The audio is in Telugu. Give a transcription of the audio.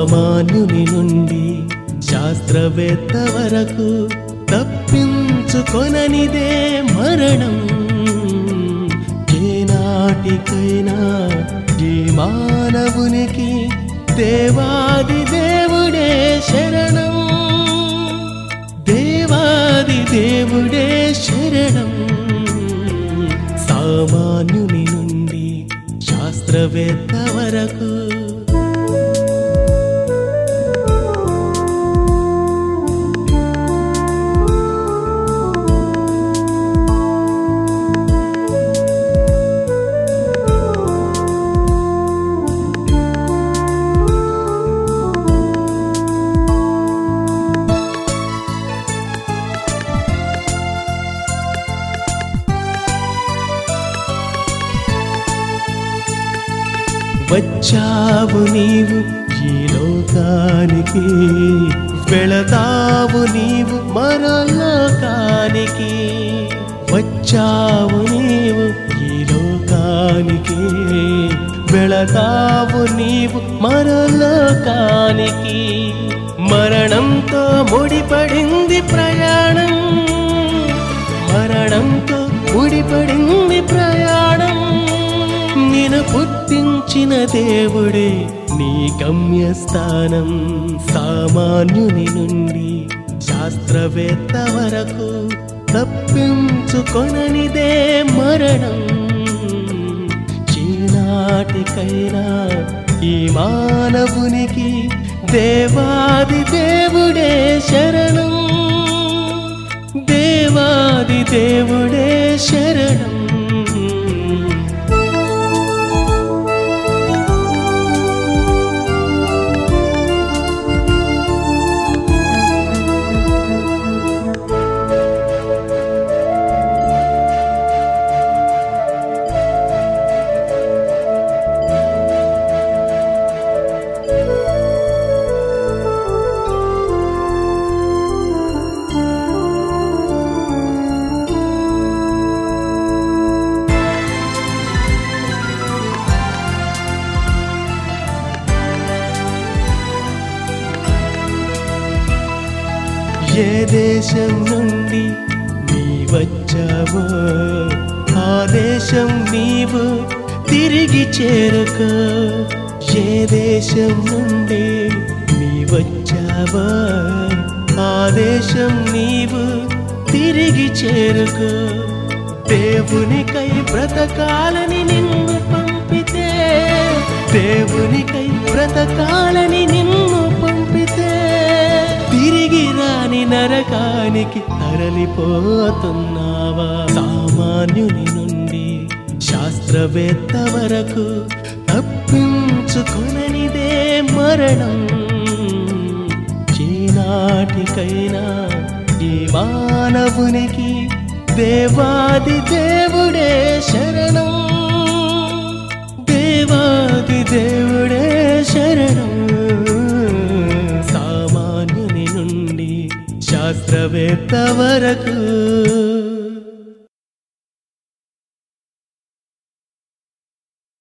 సామాన్యుని నుండి శాస్త్రవేత్త వరకు తప్పించుకొననిదే మరణం. ఏనాటికైనా ఈ మానవునికి దేవాది దేవుడే శరణం. దేవాది దేవుడే శరణం. సామాన్యుని నుండి శాస్త్రవేత్త వరకు వచ్చావు నీవు ఈ లోకానికి వెళతావు నీవు మరో లోకానికి వచ్చావు నీవు ఈ లోకానికి వెళతావు నీవు మరో లోకానికి మరణంతో ముడిపడింది ప్రయాణం మరణంతో ముడిపడింది ప్రయాణం పుట్టించిన దేవుడే నీ గమ్యస్థానం. సామాన్యుని నుండి శాస్త్రవేత్త వరకు తప్పించుకొననిదే మరణం. చీనాటికైనా ఈ మానవునికి దేవాది దేవుడే శరణం. దేవాది దేవుడే శరణం. ఏ దేశం నుండి నీ వచ్చావో ఆ దేశం నీవు తిరిగి చేరక ఏ దేశం నుండి నీ వచ్చావో ఆ దేశం నీవు తిరిగి చేరుకో. దేవునికై బ్రతకాలని నిన్ను పంపితే దేవునికై బ్రతకాలని నిన్ను నరకానికి సామాన్యుని నుండి శాస్త్రవేత్త వరకు తప్పించుకుననిదే మరణం. చీనాటికైనా ఈ మానవునికి దేవాది దేవుడే శరణం. శాస్త్రవేత్త వరకు